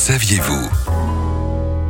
saviez-vous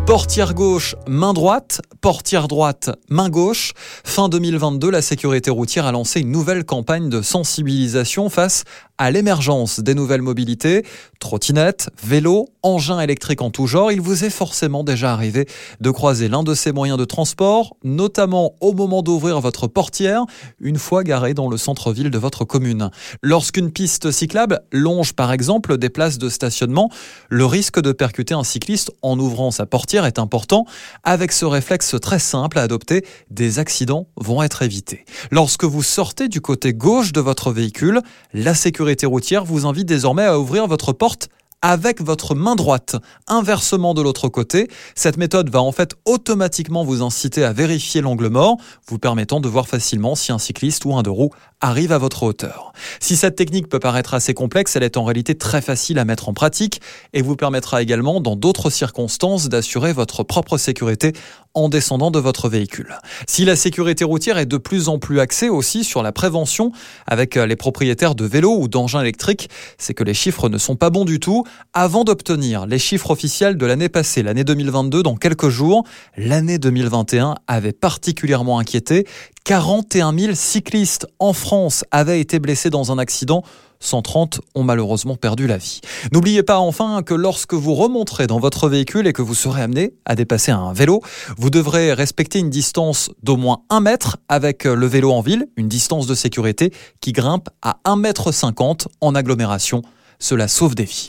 Portière gauche, main droite, portière droite, main gauche. Fin 2022, la sécurité routière a lancé une nouvelle campagne de sensibilisation face à l'émergence des nouvelles mobilités, trottinettes, vélos, engins électriques en tout genre. Il vous est forcément déjà arrivé de croiser l'un de ces moyens de transport, notamment au moment d'ouvrir votre portière, une fois garé dans le centre-ville de votre commune. Lorsqu'une piste cyclable longe par exemple des places de stationnement, le risque de percuter un cycliste en ouvrant sa portière est important. Avec ce réflexe très simple à adopter, des accidents vont être évités. Lorsque vous sortez du côté gauche de votre véhicule, la sécurité routière vous invite désormais à ouvrir votre porte avec votre main droite. Inversement de l'autre côté, cette méthode va en fait automatiquement vous inciter à vérifier l'angle mort, vous permettant de voir facilement si un cycliste ou un deux roues arrive à votre hauteur. Si cette technique peut paraître assez complexe, elle est en réalité très facile à mettre en pratique et vous permettra également dans d'autres circonstances d'assurer votre propre sécurité en descendant de votre véhicule. Si la sécurité routière est de plus en plus axée aussi sur la prévention avec les propriétaires de vélos ou d'engins électriques, c'est que les chiffres ne sont pas bons du tout. Avant d'obtenir les chiffres officiels de l'année passée, l'année 2022, dans quelques jours, l'année 2021 avait particulièrement inquiété. 41 000 cyclistes en France avaient été blessés dans un accident 130 ont malheureusement perdu la vie. N'oubliez pas enfin que lorsque vous remonterez dans votre véhicule et que vous serez amené à dépasser un vélo, vous devrez respecter une distance d'au moins 1 mètre avec le vélo en ville, une distance de sécurité qui grimpe à 1 mètre 50 en agglomération. Cela sauve des vies.